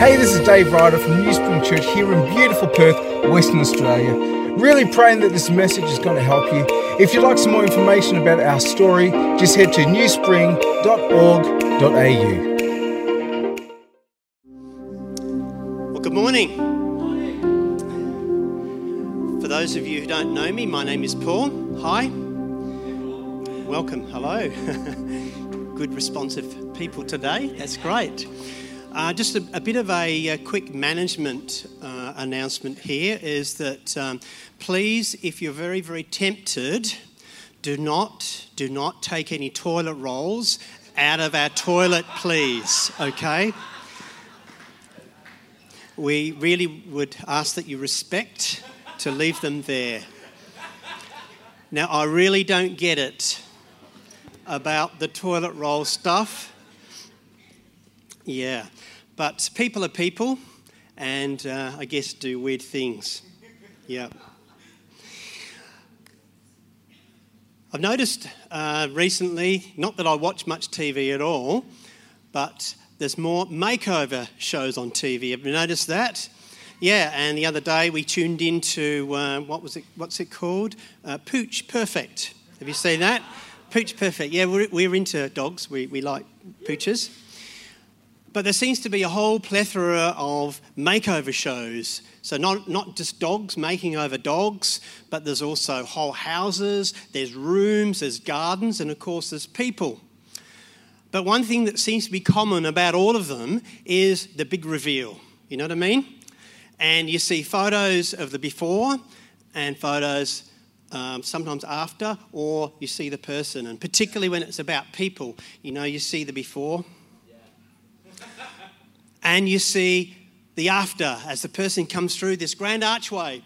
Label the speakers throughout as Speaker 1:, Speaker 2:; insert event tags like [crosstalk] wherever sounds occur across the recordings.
Speaker 1: Hey, this is Dave Ryder from New Spring Church here in beautiful Perth, Western Australia. Really praying that this message is going to help you. If you'd like some more information about our story, just head to newspring.org.au.
Speaker 2: Well, good morning. For those of you who don't know me, my name is Paul. Hi. Welcome. Hello. [laughs] Good responsive people today. That's great. Uh, just a, a, bit of a, a quick management uh, announcement here is that um, please, if you're very, very tempted, do not do not take any toilet rolls out of our toilet, please. Okay. We really would ask that you respect to leave them there. Now, I really don't get it about the toilet roll stuff. Yeah. But people are people, and uh, I guess do weird things. Yeah. I've noticed uh, recently, not that I watch much TV at all, but there's more makeover shows on TV. Have you noticed that? Yeah, and the other day we tuned into uh, what was it? What's it called? Uh, Pooch Perfect. Have you seen that? Pooch Perfect. Yeah, we're, we're into dogs. We, we like pooches. But there seems to be a whole plethora of makeover shows. So, not, not just dogs making over dogs, but there's also whole houses, there's rooms, there's gardens, and of course, there's people. But one thing that seems to be common about all of them is the big reveal. You know what I mean? And you see photos of the before and photos um, sometimes after, or you see the person. And particularly when it's about people, you know, you see the before and you see the after as the person comes through this grand archway.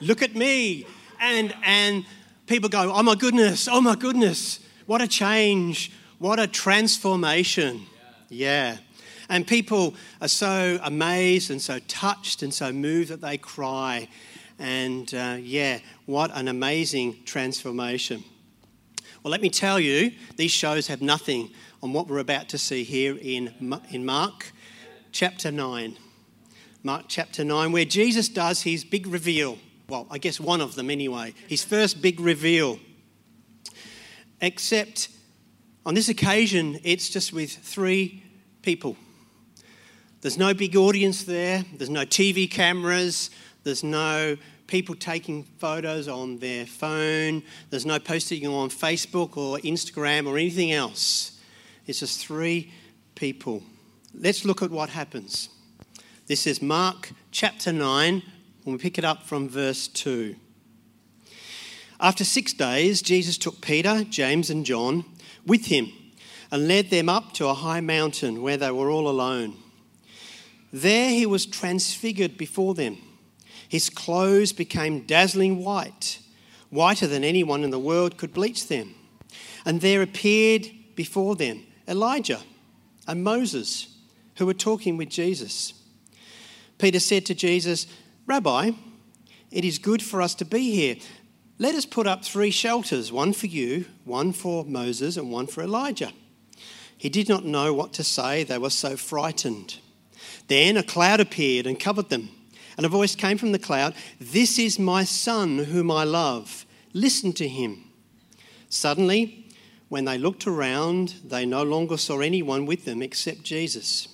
Speaker 2: Look at me. And, and people go, oh my goodness, oh my goodness, what a change, what a transformation. Yeah. yeah. And people are so amazed and so touched and so moved that they cry. And uh, yeah, what an amazing transformation. Well, let me tell you, these shows have nothing on what we're about to see here in, in Mark chapter 9. Mark chapter 9, where Jesus does his big reveal. Well, I guess one of them anyway. His first big reveal. Except on this occasion, it's just with three people. There's no big audience there, there's no TV cameras, there's no people taking photos on their phone, there's no posting on Facebook or Instagram or anything else. It's just three people. Let's look at what happens. This is Mark chapter 9, and we pick it up from verse 2. After six days, Jesus took Peter, James, and John with him and led them up to a high mountain where they were all alone. There he was transfigured before them. His clothes became dazzling white, whiter than anyone in the world could bleach them. And there appeared before them Elijah and Moses, who were talking with Jesus. Peter said to Jesus, Rabbi, it is good for us to be here. Let us put up three shelters one for you, one for Moses, and one for Elijah. He did not know what to say, they were so frightened. Then a cloud appeared and covered them, and a voice came from the cloud This is my son whom I love. Listen to him. Suddenly, when they looked around, they no longer saw anyone with them except Jesus.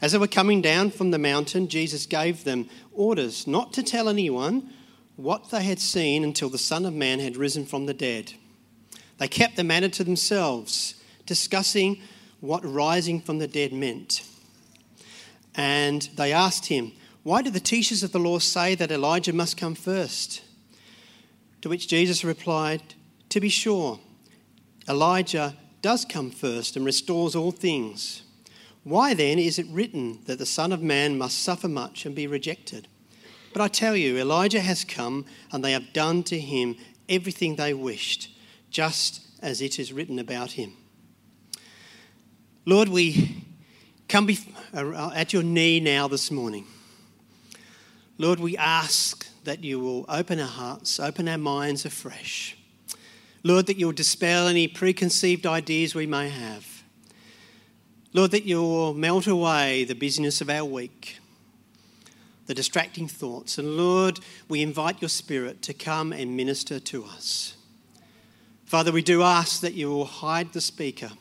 Speaker 2: As they were coming down from the mountain, Jesus gave them orders not to tell anyone what they had seen until the Son of Man had risen from the dead. They kept the matter to themselves, discussing what rising from the dead meant. And they asked him, Why do the teachers of the law say that Elijah must come first? To which Jesus replied, To be sure Elijah does come first and restores all things. Why then is it written that the Son of Man must suffer much and be rejected? But I tell you, Elijah has come, and they have done to him everything they wished, just as it is written about him. Lord, we come uh, at your knee now this morning. Lord, we ask that you will open our hearts, open our minds afresh. Lord, that you'll dispel any preconceived ideas we may have. Lord, that you'll melt away the busyness of our week, the distracting thoughts. And Lord, we invite your Spirit to come and minister to us. Father, we do ask that you will hide the speaker,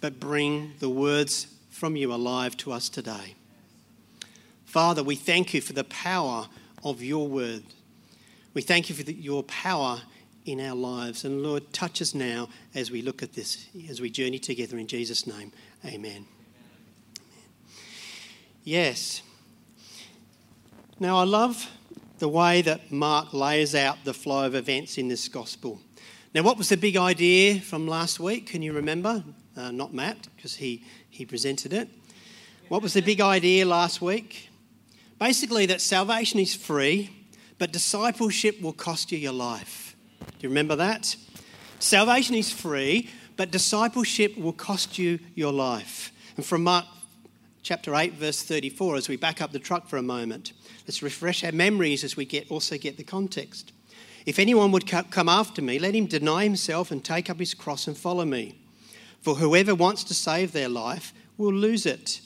Speaker 2: but bring the words from you alive to us today. Father, we thank you for the power of your word. We thank you for the, your power in our lives. And Lord, touch us now as we look at this, as we journey together in Jesus' name. Amen. Amen. Yes. Now, I love the way that Mark lays out the flow of events in this gospel. Now, what was the big idea from last week? Can you remember? Uh, not Matt, because he, he presented it. What was the big idea last week? Basically, that salvation is free, but discipleship will cost you your life. Do you remember that? Salvation is free, but discipleship will cost you your life. And from Mark chapter 8, verse 34, as we back up the truck for a moment, let's refresh our memories as we get, also get the context. If anyone would come after me, let him deny himself and take up his cross and follow me. For whoever wants to save their life will lose it.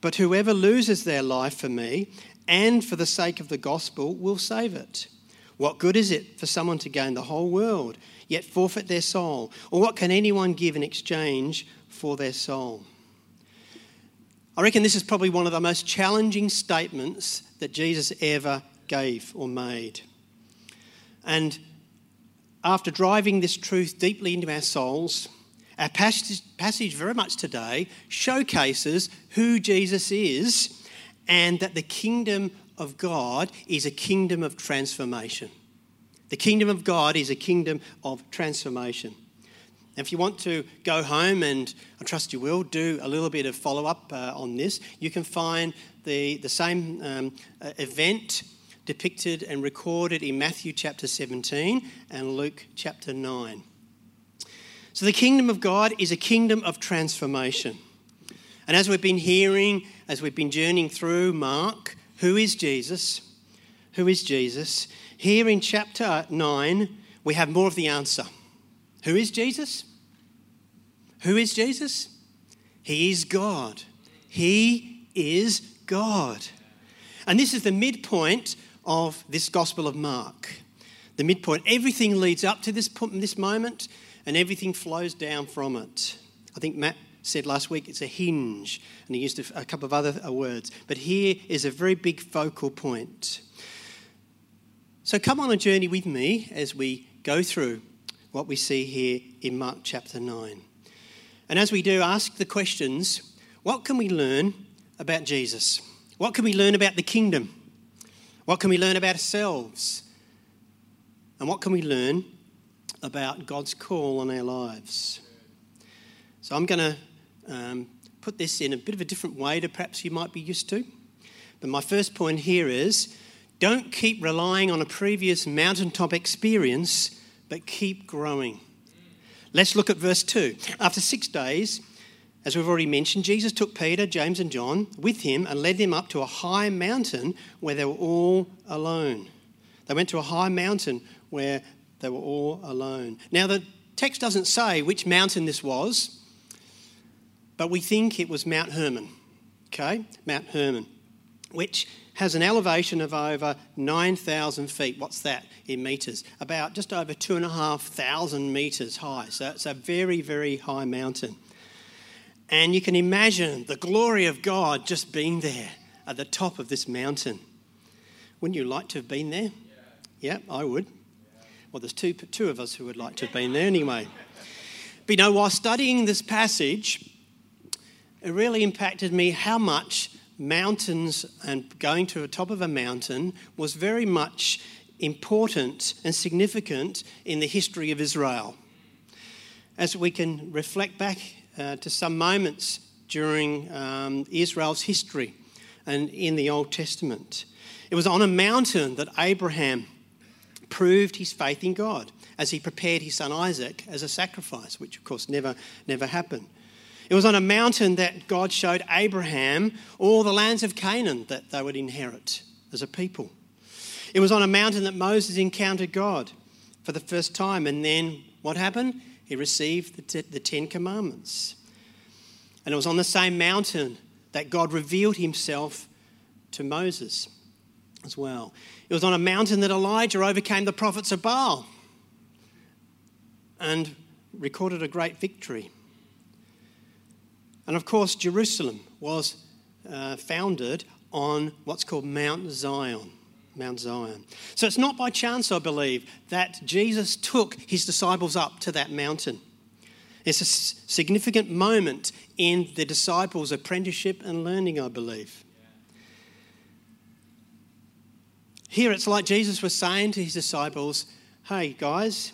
Speaker 2: But whoever loses their life for me and for the sake of the gospel will save it. What good is it for someone to gain the whole world, yet forfeit their soul? Or what can anyone give in exchange for their soul? I reckon this is probably one of the most challenging statements that Jesus ever gave or made. And after driving this truth deeply into our souls, our passage, very much today showcases who Jesus is and that the kingdom of God is a kingdom of transformation. The kingdom of God is a kingdom of transformation. If you want to go home, and I trust you will, do a little bit of follow up uh, on this, you can find the, the same um, uh, event depicted and recorded in Matthew chapter 17 and Luke chapter 9. So, the kingdom of God is a kingdom of transformation. And as we've been hearing, as we've been journeying through Mark, who is Jesus? Who is Jesus? Here in chapter 9, we have more of the answer. Who is Jesus? Who is Jesus? He is God. He is God. And this is the midpoint of this Gospel of Mark. The midpoint. Everything leads up to this, this moment and everything flows down from it. I think Matt said last week it's a hinge, and he used a, a couple of other uh, words. But here is a very big focal point. So come on a journey with me as we go through what we see here in Mark chapter 9. And as we do, ask the questions what can we learn about Jesus? What can we learn about the kingdom? What can we learn about ourselves? And what can we learn about God's call on our lives? So I'm going to um, put this in a bit of a different way to perhaps you might be used to. But my first point here is don't keep relying on a previous mountaintop experience, but keep growing. Let's look at verse 2. After six days, as we've already mentioned, Jesus took Peter, James, and John with him and led them up to a high mountain where they were all alone. They went to a high mountain where they were all alone. Now, the text doesn't say which mountain this was, but we think it was Mount Hermon, okay? Mount Hermon, which has an elevation of over 9,000 feet. What's that in metres? About just over 2,500 metres high. So it's a very, very high mountain. And you can imagine the glory of God just being there at the top of this mountain. Wouldn't you like to have been there? Yeah, yeah I would. Well, there's two, two of us who would like to have been there anyway. But you know, while studying this passage, it really impacted me how much mountains and going to the top of a mountain was very much important and significant in the history of Israel. As we can reflect back uh, to some moments during um, Israel's history and in the Old Testament, it was on a mountain that Abraham proved his faith in God as he prepared his son Isaac as a sacrifice, which of course never, never happened. It was on a mountain that God showed Abraham all the lands of Canaan that they would inherit as a people. It was on a mountain that Moses encountered God for the first time. And then what happened? He received the, Ten Commandments. And it was on the same mountain that God revealed himself to Moses as well. It was on a mountain that Elijah overcame the prophets of Baal and recorded a great victory. And of course, Jerusalem was uh, founded on what's called Mount Zion. Mount Zion. So it's not by chance, I believe, that Jesus took his disciples up to that mountain. It's a significant moment in the disciples' apprenticeship and learning, I believe. Here it's like Jesus was saying to his disciples, Hey, guys,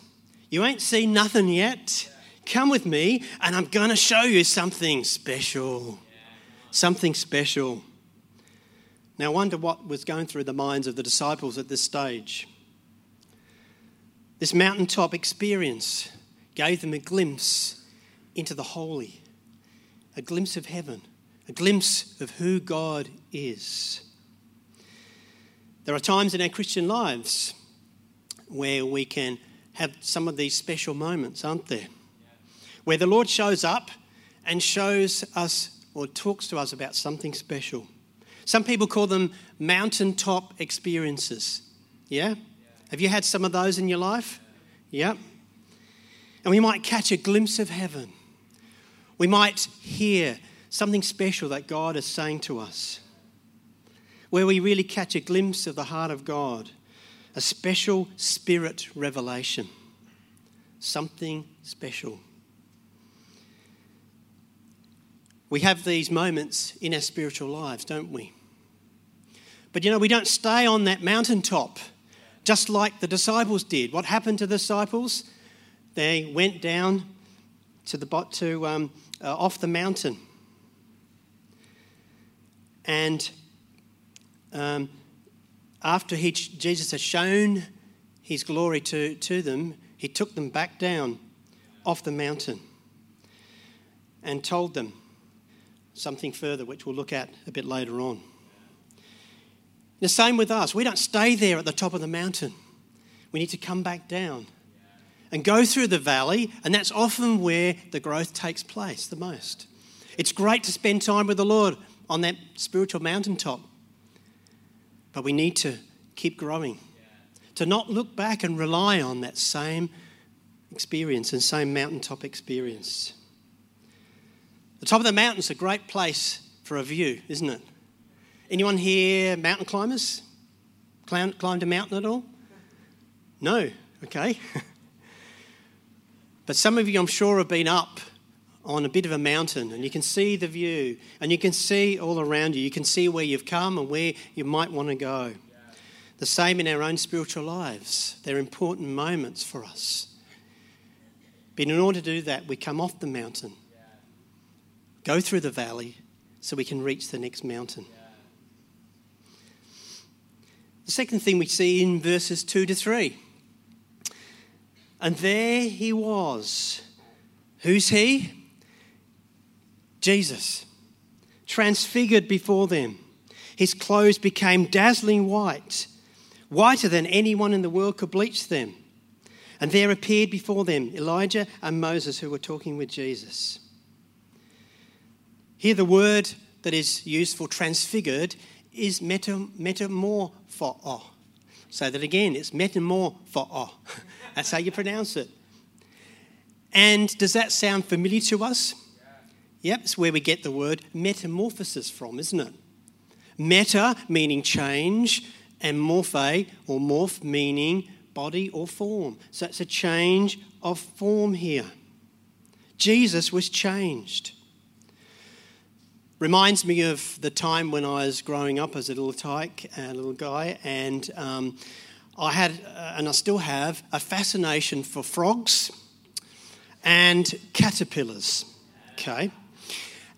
Speaker 2: you ain't seen nothing yet. Come with me, and I'm going to show you something special. Something special. Now, I wonder what was going through the minds of the disciples at this stage. This mountaintop experience gave them a glimpse into the holy, a glimpse of heaven, a glimpse of who God is. There are times in our Christian lives where we can have some of these special moments, aren't there? Where the Lord shows up and shows us or talks to us about something special. Some people call them mountaintop experiences. Yeah? Have you had some of those in your life? Yeah. And we might catch a glimpse of heaven. We might hear something special that God is saying to us, where we really catch a glimpse of the heart of God, a special spirit revelation, something special. We have these moments in our spiritual lives, don't we? But you know, we don't stay on that mountaintop just like the disciples did. What happened to the disciples? They went down to the bot to um, uh, off the mountain, and um, after he, Jesus had shown his glory to, to them, he took them back down off the mountain and told them something further, which we'll look at a bit later on. The same with us. We don't stay there at the top of the mountain. We need to come back down and go through the valley, and that's often where the growth takes place the most. It's great to spend time with the Lord on that spiritual mountaintop, but we need to keep growing, to not look back and rely on that same experience and same mountaintop experience. The top of the mountain's a great place for a view, isn't it? Anyone here mountain climbers? Climbed a mountain at all? No, okay. [laughs] but some of you, I'm sure, have been up on a bit of a mountain and you can see the view and you can see all around you. You can see where you've come and where you might want to go. The same in our own spiritual lives. They're important moments for us. But in order to do that, we come off the mountain go through the valley so we can reach the next mountain. The second thing we see in verses 2 to 3. And there he was. Who's he? Jesus, transfigured before them. His clothes became dazzling white, whiter than anyone in the world could bleach them. And there appeared before them Elijah and Moses, who were talking with Jesus. Here, the word that is used for transfigured is meta, metamorpho. Say that again, it's metamorpho. [laughs] That's how you pronounce it. And does that sound familiar to us? Yep, it's where we get the word metamorphosis from, isn't it? Meta meaning change, and morphe or morph meaning body or form. So it's a change of form here. Jesus was changed. Reminds me of the time when I was growing up as a little tyke, a little guy, and um, I had, uh, and I still have, a fascination for frogs and caterpillars. Okay?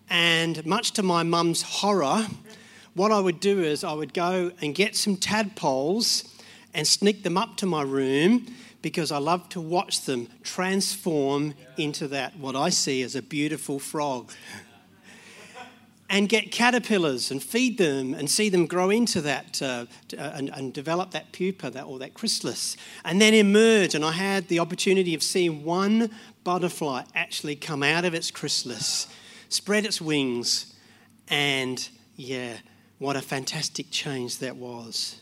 Speaker 2: And much to my mum's horror, what I would do is I would go and get some tadpoles and sneak them up to my room because I love to watch them transform into that, what I see as a beautiful frog and get caterpillars and feed them and see them grow into that uh, uh, and, and, develop that pupa that, or that chrysalis and then emerge. And I had the opportunity of seeing one butterfly actually come out of its chrysalis spread its wings, and yeah, what a fantastic change that was.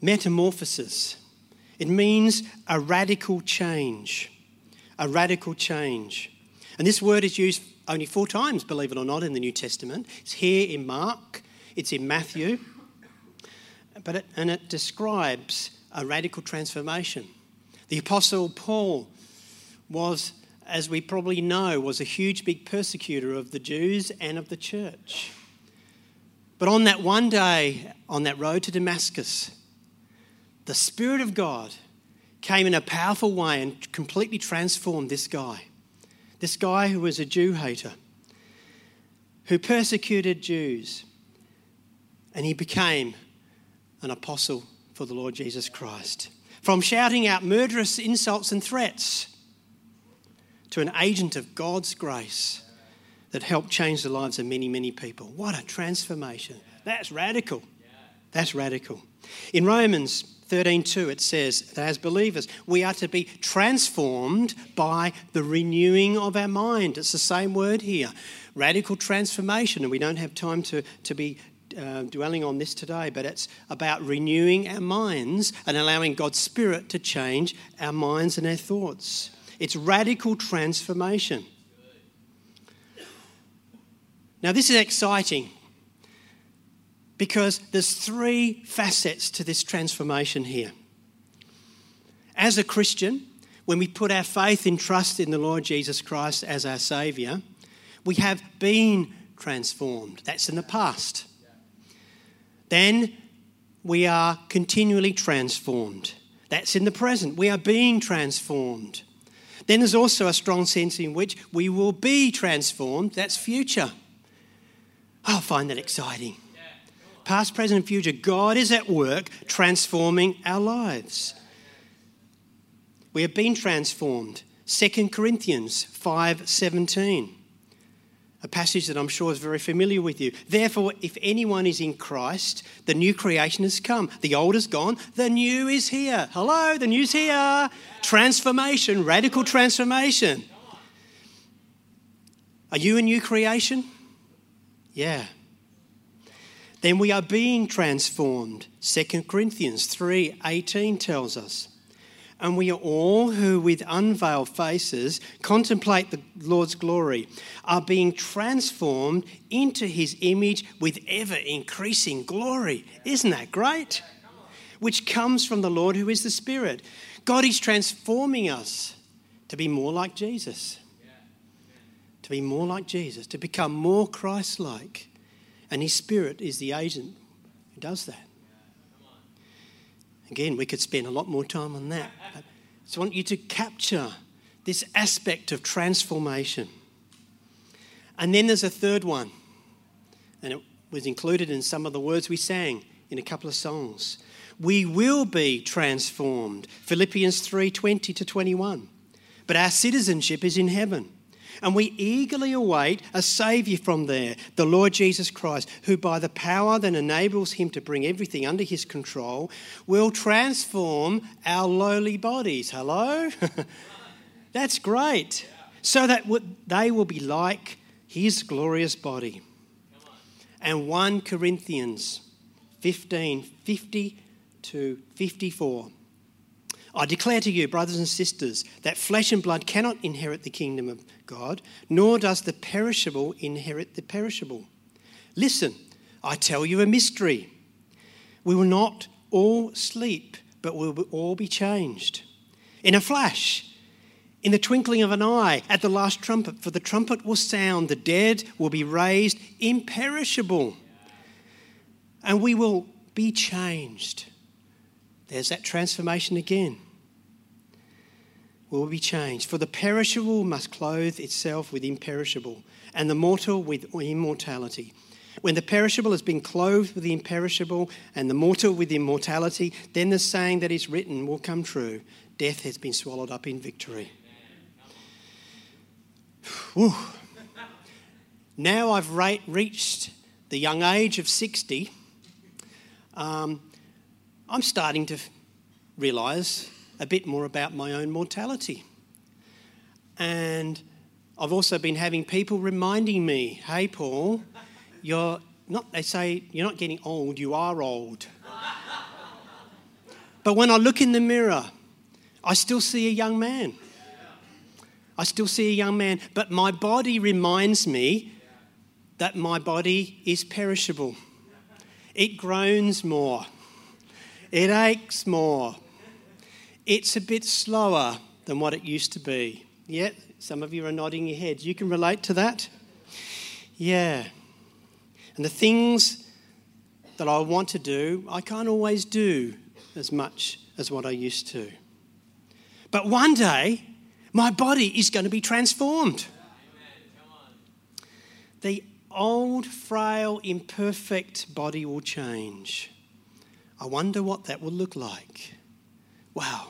Speaker 2: Metamorphosis. It means a radical change. A radical change. And this word is used only four times, believe it or not, in the New Testament. It's here in Mark, it's in Matthew, but it, and it describes a radical transformation. The Apostle Paul was, as we probably know, was a huge big persecutor of the Jews and of the church. But on that one day, on that road to Damascus, the Spirit of God came in a powerful way and completely transformed this guy. This guy who was a Jew hater, who persecuted Jews, and he became an apostle for the Lord Jesus Christ. From shouting out murderous insults and threats to an agent of God's grace that helped change the lives of many, many people. What a transformation. That's radical. That's radical. In Romans 13:2 it says that as believers we are to be transformed by the renewing of our mind. It's the same word here. Radical transformation and we don't have time to, to be uh, dwelling on this today, but it's about renewing our minds and allowing God's Spirit to change our minds and our thoughts. It's radical transformation. Now, this is exciting because there's three facets to this transformation here. As a Christian, when we put our faith and trust in the Lord Jesus Christ as our Saviour, we have been transformed. That's in the past. Then we are continually transformed. That's in the present. We are being transformed. Then there's also a strong sense in which we will be transformed. That's future. I find that exciting past, present, and future, God is at work transforming our lives. We have been transformed. 2 Corinthians 5:17. A passage that I'm sure is very familiar with you. Therefore, if anyone is in Christ, the new creation has come. The old is gone, the new is here. Hello, the new's here. Transformation, radical transformation. Are you a new creation? Yeah then we are being transformed. 2 Corinthians 3:18 tells us. And we are all who with unveiled faces contemplate the Lord's glory are being transformed into his image with ever increasing glory. Isn't that great? Which comes from the Lord who is the Spirit. God is transforming us to be more like Jesus. To be more like Jesus, to become more Christ like. And His Spirit is the agent who does that. Again, we could spend a lot more time on that. But I just want you to capture this aspect of transformation. And then there's a third one, and it was included in some of the words we sang in a couple of songs. We will be transformed. Philippians 3:20 to 21. But our citizenship is in heaven and we eagerly await a Saviour from there, the Lord Jesus Christ, who, by the power that enables him to bring everything under his control, will transform our lowly bodies. Hello? [laughs] That's great. So that they will be like his glorious body. And 1 Corinthians 15 50 to 54. I declare to you, brothers and sisters, that flesh and blood cannot inherit the kingdom of God, nor does the perishable inherit the perishable. Listen, I tell you a mystery. We will not all sleep, but we will all be changed. In a flash, in the twinkling of an eye, at the last trumpet, for the trumpet will sound, the dead will be raised imperishable, and we will be changed. There's that transformation again. Will be changed. For the perishable must clothe itself with imperishable, and the mortal with immortality. When the perishable has been clothed with the imperishable, and the mortal with immortality, then the saying that is written will come true death has been swallowed up in victory. Now I've reached the young age of 60. Um, I'm starting to realise a bit more about my own mortality. And I've also been having people reminding me, hey, Paul, you're not, they say, you're not getting old, you are old. but when I look in the mirror, I still see a young man. I still see a young man, but my body reminds me that my body is perishable. It groans more, it aches more, it's a bit slower than what it used to be. Yeah, some of you are nodding your heads. You can relate to that? Yeah. And the things that I want to do, I can't always do as much as what I used to. But one day, my body is going to be transformed. The old, frail, imperfect body will change. I wonder what that will look like. Wow.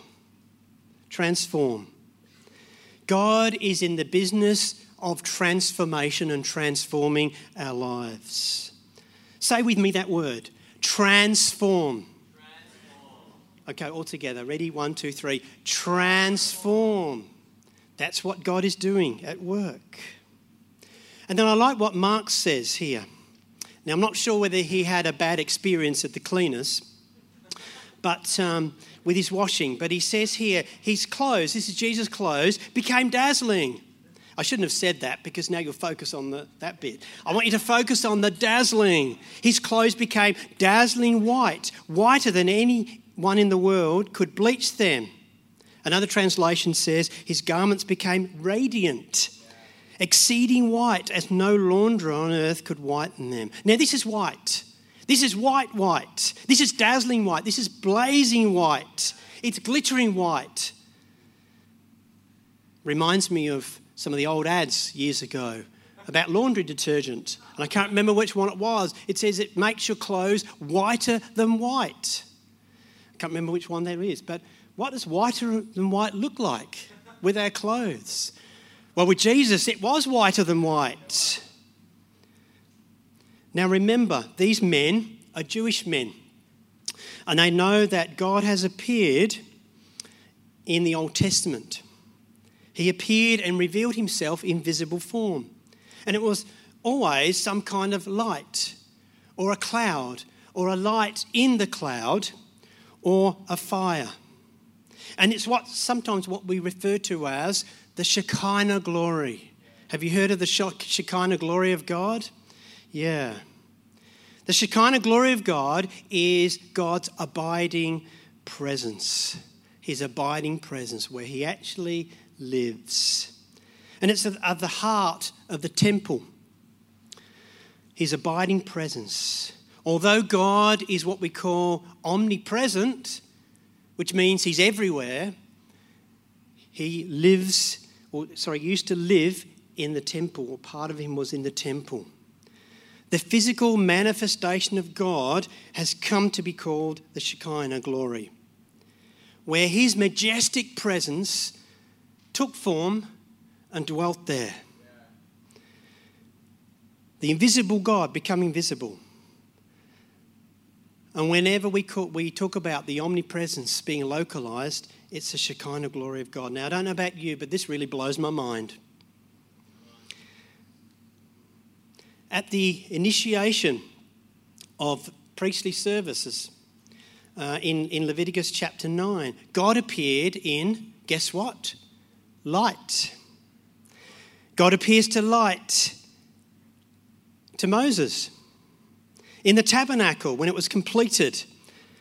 Speaker 2: Transform. God is in the business of transformation and transforming our lives. Say with me that word transform. Okay, all together. Ready? One, two, three. Transform. That's what God is doing at work. And then I like what Mark says here. Now, I'm not sure whether he had a bad experience at the cleaners, but um, with his washing, but he says here, his clothes, this is Jesus' clothes, became dazzling. I shouldn't have said that because now you'll focus on the, that bit. I want you to focus on the dazzling. His clothes became dazzling white, whiter than anyone in the world could bleach them. Another translation says his garments became radiant, exceeding white, as no launderer on earth could whiten them. Now, this is white. This is white, white. This is dazzling white. This is blazing white. It's glittering white. Reminds me of some of the old ads years ago about laundry detergent. And I can't remember which one it was. It says it makes your clothes whiter than white. I can't remember which one there is. But what does whiter than white look like with our clothes? Well, with Jesus, it was whiter than white. Now remember, these men are Jewish men. And they know that God has appeared in the Old Testament. He appeared and revealed himself in visible form. And it was always some kind of light, or a cloud, or a light in the cloud, or a fire. And it's what sometimes what we refer to as the Shekinah glory. Have you heard of the Shekinah glory of God? Yeah. The Shekinah glory of God is God's abiding presence. His abiding presence, where He actually lives. And it's at the heart of the temple. His abiding presence. Although God is what we call omnipresent, which means He's everywhere, He lives, or sorry, used to live in the temple, or part of Him was in the temple. The physical manifestation of God has come to be called the Shekinah glory, where his majestic presence took form and dwelt there. The invisible God becoming visible. And whenever we, we talk about the omnipresence being localized, it's the Shekinah glory of God. Now, I don't know about you, but this really blows my mind. At the initiation of priestly services uh, in, in Leviticus chapter 9, God appeared in, guess what? Light. God appears to light to Moses. In the tabernacle, when it was completed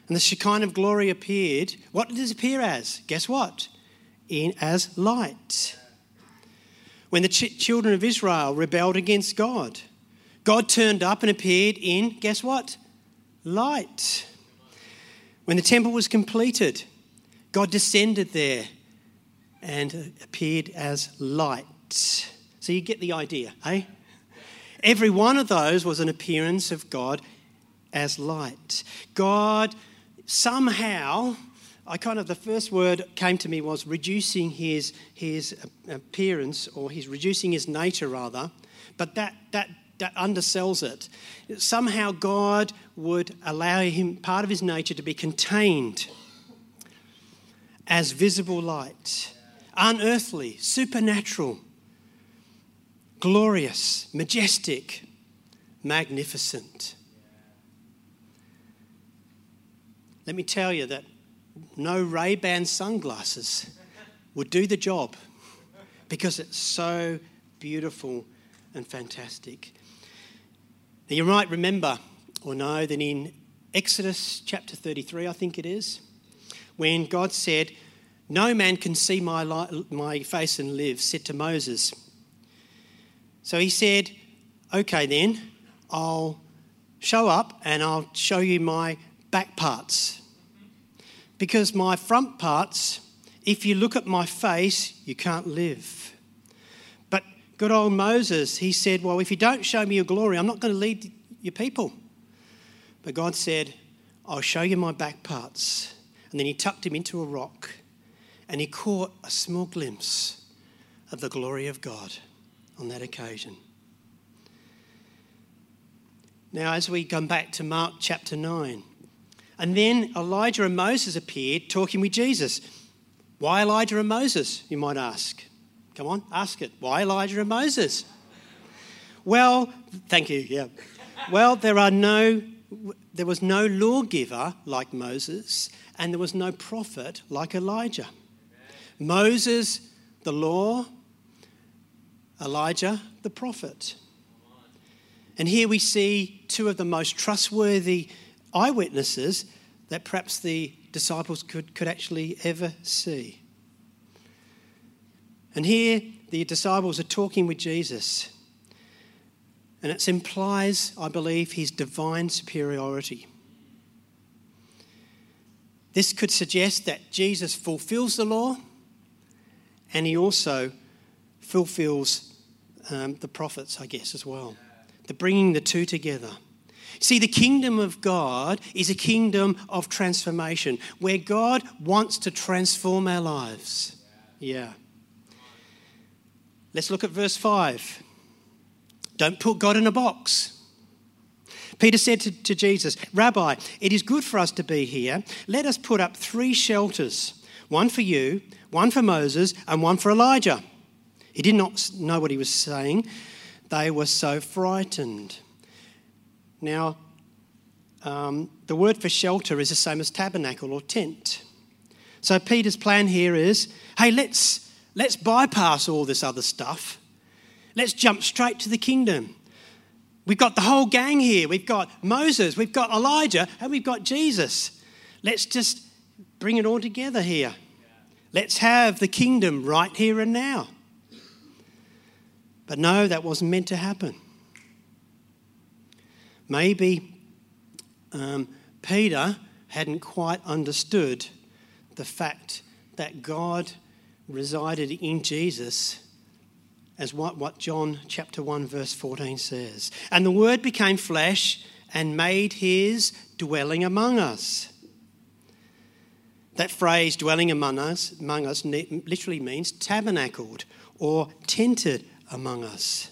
Speaker 2: and the Shekinah of glory appeared, what did it appear as? Guess what? In as light. When the ch- children of Israel rebelled against God, God turned up and appeared in, guess what? Light. When the temple was completed, God descended there and appeared as light. So you get the idea, eh? Every one of those was an appearance of God as light. God somehow, I kind of, the first word came to me was reducing his, his appearance, or he's reducing his nature rather, but that, that that undersells it. Somehow God would allow him part of his nature to be contained as visible light, unearthly, supernatural. glorious, majestic, magnificent. Let me tell you that no Ray-Ban sunglasses would do the job because it's so beautiful and fantastic. Now you might remember or know that in Exodus chapter 33, I think it is, when God said, No man can see my, my face and live, said to Moses. So he said, Okay, then, I'll show up and I'll show you my back parts. Because my front parts, if you look at my face, you can't live. Good old Moses, he said, Well, if you don't show me your glory, I'm not going to lead your people. But God said, I'll show you my back parts. And then he tucked him into a rock and he caught a small glimpse of the glory of God on that occasion. Now, as we come back to Mark chapter 9, and then Elijah and Moses appeared talking with Jesus. Why Elijah and Moses, you might ask? Come on, ask it. Why Elijah and Moses? Well, thank you, yeah. Well, there are no there was no lawgiver like Moses, and there was no prophet like Elijah. Moses, the law, Elijah, the prophet. And here we see two of the most trustworthy eyewitnesses that perhaps the disciples could, could actually ever see. And here the disciples are talking with Jesus. And it implies, I believe, his divine superiority. This could suggest that Jesus fulfills the law and he also fulfills um, the prophets, I guess, as well. The bringing the two together. See, the kingdom of God is a kingdom of transformation where God wants to transform our lives. Yeah. Let's look at verse 5. Don't put God in a box. Peter said to, to, Jesus, Rabbi, it is good for us to be here. Let us put up three shelters one for you, one for Moses, and one for Elijah. He did not know what he was saying. They were so frightened. Now, um, the word for shelter is the same as tabernacle or tent. So Peter's plan here is hey, let's, let's bypass all this other stuff. Let's jump straight to the kingdom. We've got the whole gang here. We've got Moses, we've got Elijah, and we've got Jesus. Let's just bring it all together here. Let's have the kingdom right here and now. But no, that wasn't meant to happen. Maybe um, Peter hadn't quite understood the fact that God resided in Jesus as what, what John chapter 1 verse 14 says. And the word became flesh and made his dwelling among us. That phrase, dwelling among us, among us literally means tabernacled or tented among us.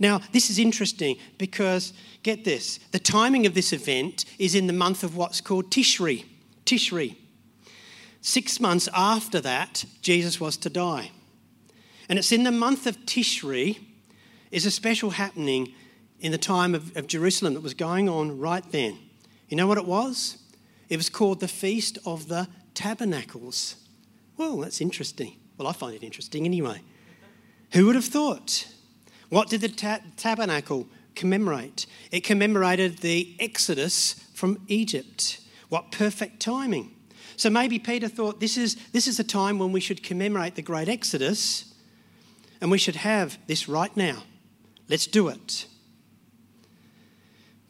Speaker 2: Now, this is interesting because, get this, the timing of this event is in the month of what's called Tishri. Tishri. Six months after that, Jesus was to die. And it's in the month of Tishri, is a special happening in the time of, of Jerusalem that was going on right then. You know what it was? It was called the Feast of the Tabernacles. Well, that's interesting. Well, I find it interesting anyway. Who would have thought? What did the ta- tabernacle commemorate? It commemorated the exodus from Egypt. What perfect timing. So maybe Peter thought this is, this is a time when we should commemorate the great exodus and we should have this right now. Let's do it.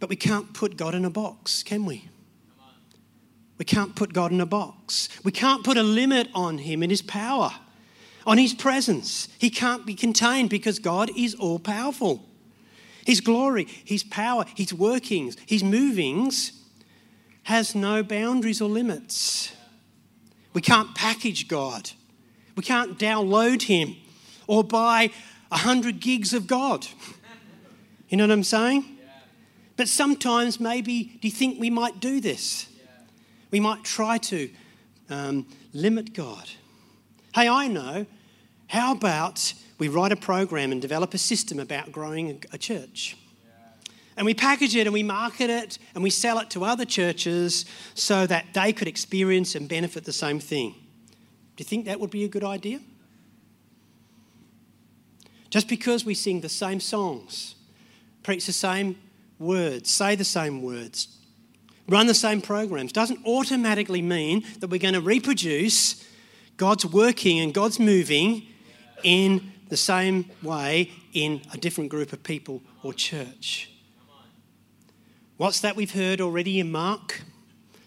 Speaker 2: But we can't put God in a box, can we? We can't put God in a box. We can't put a limit on Him and His power, on His presence. He can't be contained because God is all powerful. His glory, His power, His workings, His movings has no boundaries or limits. We can't package God. We can't download Him or buy a hundred gigs of God. You know what I'm saying? But sometimes, maybe, do you think we might do this? We might try to um, limit God. Hey, I know. How about we write a program and develop a system about growing a church. And we package it and we market it and we sell it to other churches so that they could experience and benefit the same thing. Do you think that would be a good idea? Just because we sing the same songs, preach the same words, say the same words, run the same programs, doesn't automatically mean that we're going to reproduce God's working and God's moving in the same way in a different group of people or church. What's that we've heard already in Mark?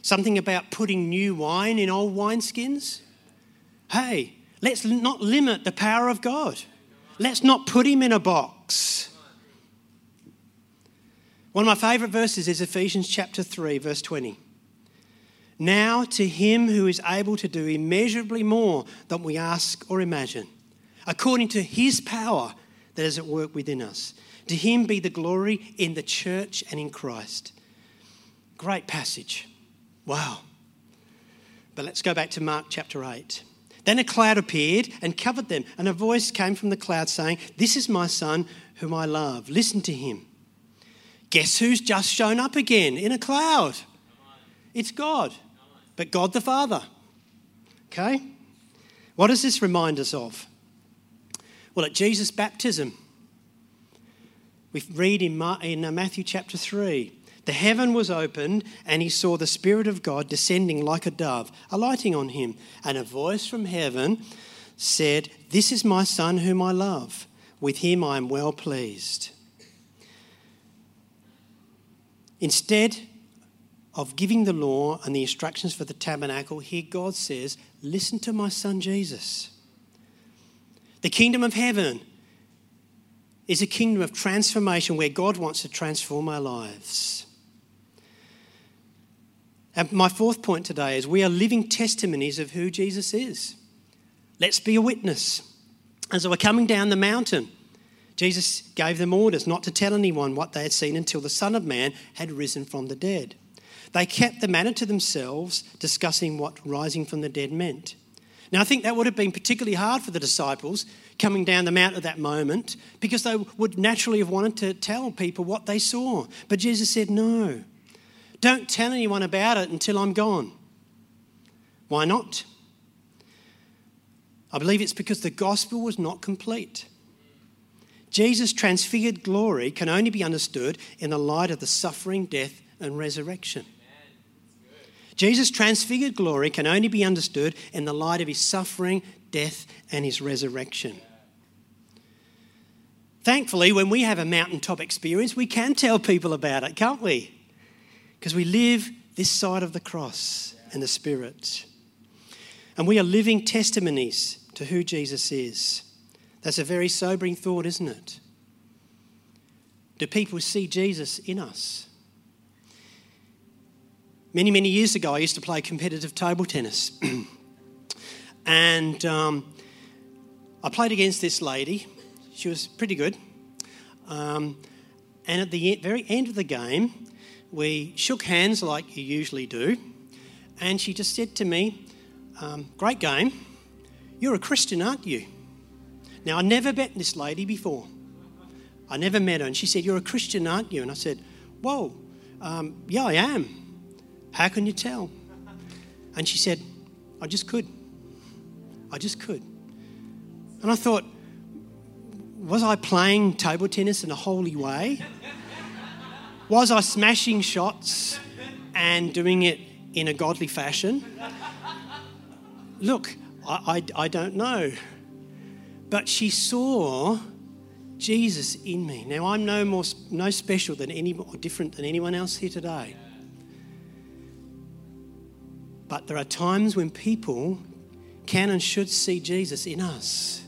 Speaker 2: Something about putting new wine in old wineskins? Hey, let's not limit the power of God. Let's not put him in a box. One of my favourite verses is Ephesians chapter 3, verse 20. Now to him who is able to do immeasurably more than we ask or imagine, according to his power that is at work within us. To him be the glory in the church and in Christ. Great passage. Wow. But let's go back to Mark chapter 8. Then a cloud appeared and covered them, and a voice came from the cloud saying, This is my son whom I love. Listen to him. Guess who's just shown up again in a cloud? It's God, but God the Father. Okay? What does this remind us of? Well, at Jesus' baptism, we read in, uh, Matthew chapter 3 the heaven was opened, and he saw the Spirit of God descending like a dove, alighting on him. And a voice from heaven said, This is my Son whom I love. With him I am well pleased. Instead of giving the law and the instructions for the tabernacle, here God says, Listen to my son Jesus. The kingdom of heaven is a kingdom of transformation where God wants to transform our lives. And my fourth point today is we are living testimonies of who Jesus is. Let's be a witness. As they were coming down the mountain, Jesus gave them orders not to tell anyone what they had seen until the Son of Man had risen from the dead. They kept the matter to themselves, discussing what rising from the dead meant. Now, I think that would have been particularly hard for the disciples coming down the mount at that moment because they would naturally have wanted to tell people what they saw. But Jesus said, No, don't tell anyone about it until I'm gone. Why not? I believe it's because the gospel was not complete. Jesus' transfigured glory can only be understood in the light of the suffering, death, and resurrection. Jesus' transfigured glory can only be understood in the light of his suffering, death, and his resurrection. Thankfully, when we have a mountaintop experience, we can tell people about it, can't we? Because we live this side of the cross and the Spirit. And we are living testimonies to who Jesus is. That's a very sobering thought, isn't it? Do people see Jesus in us? Many, many years ago, I used to play competitive table tennis. [clears throat] and um, I played against this lady. She was pretty good. Um, and at the very end of the game, we shook hands like you usually do. And she just said to me, um, Great game. You're a Christian, aren't you? Now, I never met this lady before. I never met her. And she said, You're a Christian, aren't you? And I said, Whoa, um, yeah, I am. How can you tell? And she said, I just could. I just could. And I thought, was I playing table tennis in a holy way? Was I smashing shots and doing it in a godly fashion? Look, I, I, I don't know. But she saw Jesus in me. Now, I'm no more no special than any or different than anyone else here today. But there are times when people can and should see Jesus in us.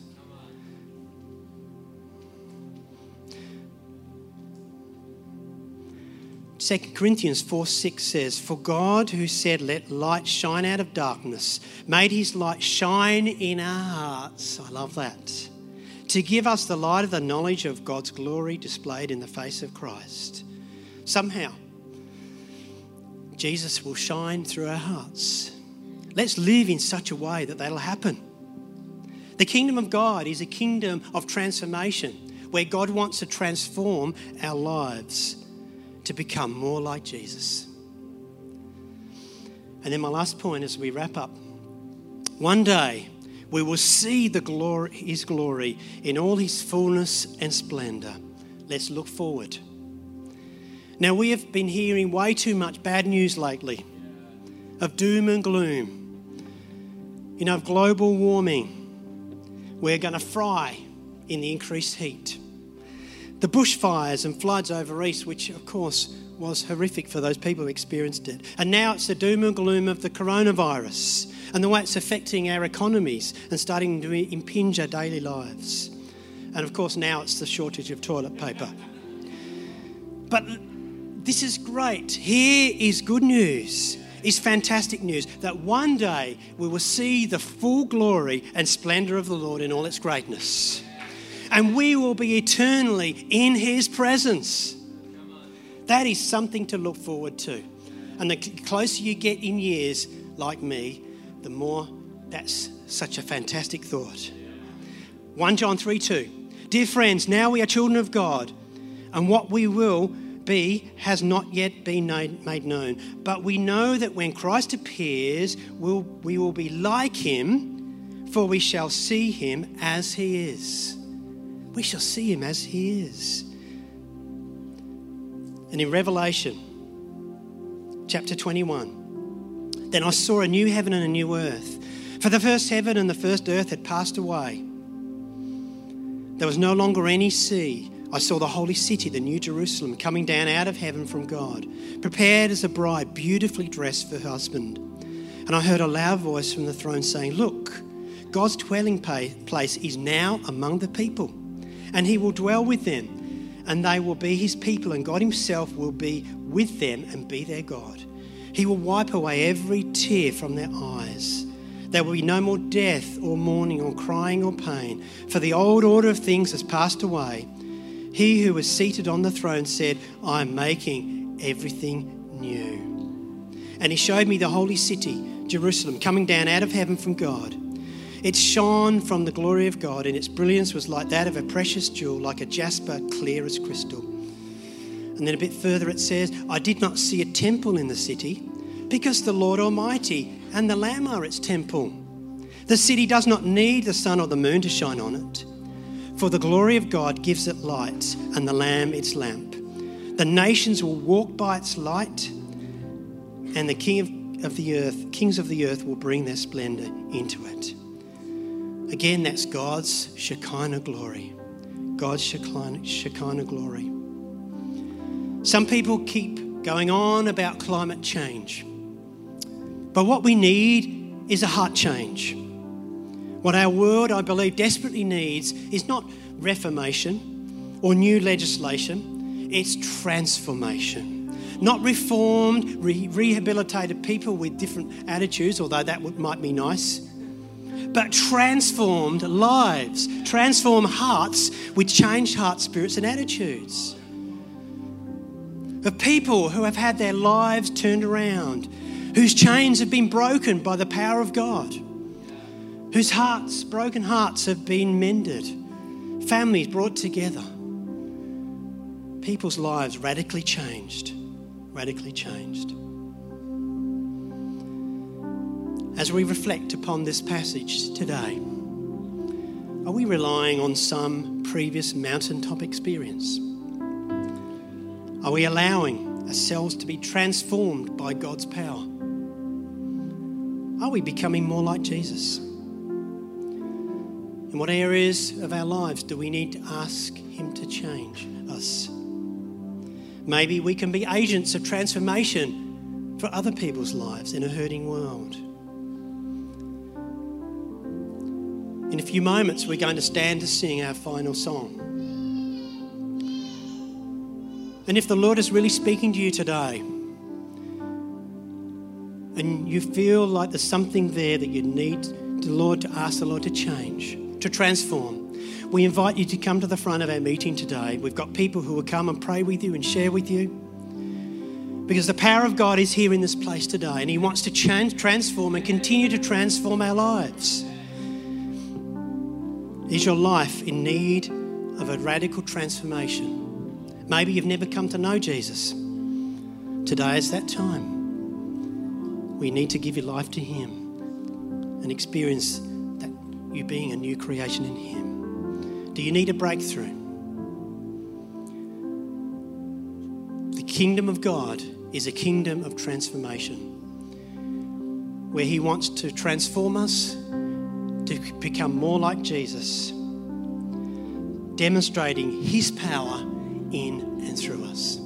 Speaker 2: Second Corinthians 4 6 says, For God, who said, Let light shine out of darkness, made his light shine in our hearts. I love that. To give us the light of the knowledge of God's glory displayed in the face of Christ. Somehow, Jesus will shine through our hearts. Let's live in such a way that that'll happen. The kingdom of God is a kingdom of transformation where God wants to transform our lives to become more like Jesus. And then my last point as we wrap up. One day we will see the glory, his glory in all his fullness and splendor. Let's look forward. Now, we have been hearing way too much bad news lately of doom and gloom, you know, of global warming. We're going to fry in the increased heat. The bushfires and floods over east, which of course was horrific for those people who experienced it. And now it's the doom and gloom of the coronavirus and the way it's affecting our economies and starting to impinge our daily lives. And of course, now it's the shortage of toilet paper. But this is great. Here is good news. Is fantastic news that one day we will see the full glory and splendor of the Lord in all its greatness. And we will be eternally in His presence. That is something to look forward to. And the closer you get in years, like me, the more that's such a fantastic thought. 1 John 3 2. Dear friends, now we are children of God, and what we will be has not yet been made known. But we know that when Christ appears, we'll, we will be like him, for we shall see him as he is. We shall see him as he is. And in Revelation chapter 21, then I saw a new heaven and a new earth. For the first heaven and the first earth had passed away. There was no longer any sea. I saw the holy city, the new Jerusalem, coming down out of heaven from God, prepared as a bride, beautifully dressed for her husband. And I heard a loud voice from the throne saying, Look, God's dwelling place is now among the people, and he will dwell with them, and they will be his people, and God himself will be with them and be their God. He will wipe away every tear from their eyes. There will be no more death or mourning or crying or pain, for the old order of things has passed away. He who was seated on the throne said, I am making everything new. And he showed me the holy city, Jerusalem, coming down out of heaven from God. It shone from the glory of God, and its brilliance was like that of a precious jewel, like a jasper, clear as crystal. And then a bit further it says, I did not see a temple in the city because the Lord Almighty and the Lamb are its temple. The city does not need the sun or the moon to shine on it, for the glory of God gives it light and the Lamb its lamp. The nations will walk by its light, and the King of, of the earth, kings of the earth will bring their splendor into it. Again, that's God's Shekinah glory. God's Shekinah, glory. Some people keep going on about climate change. But what we need is a heart change. What our world, I believe, desperately needs is not reformation or new legislation, it's transformation. Not reformed, re- rehabilitated people with different attitudes, although that might be nice, but transformed lives, transformed hearts with changed heart spirits and attitudes of people who have had their lives turned around, whose chains have been broken by the power of God, whose hearts, broken hearts, have been mended, families brought together, people's lives radically changed. Radically changed. As we reflect upon this passage today, are we relying on some previous mountaintop experience? Are we allowing ourselves to be transformed by God's power? Are we becoming more like Jesus? In what areas of our lives do we need to ask Him to change us? Maybe we can be agents of transformation for other people's lives in a hurting world. In a few moments, we're going to stand to sing our final song. And if the Lord is really speaking to you today, and you feel like there's something there that you need the Lord to ask the Lord to change, to transform, we invite you to come to the front of our meeting today. We've got people who will come and pray with you and share with you. Because the power of God is here in this place today, and He wants to change, transform, and continue to transform our lives. Is your life in need of a radical transformation? Maybe you've never come to know Jesus. Today is that time. We need to give your life to Him and experience that you being a new creation in Him. Do you need a breakthrough? The kingdom of God is a kingdom of transformation where He wants to transform us to become more like Jesus, demonstrating His power in and through us.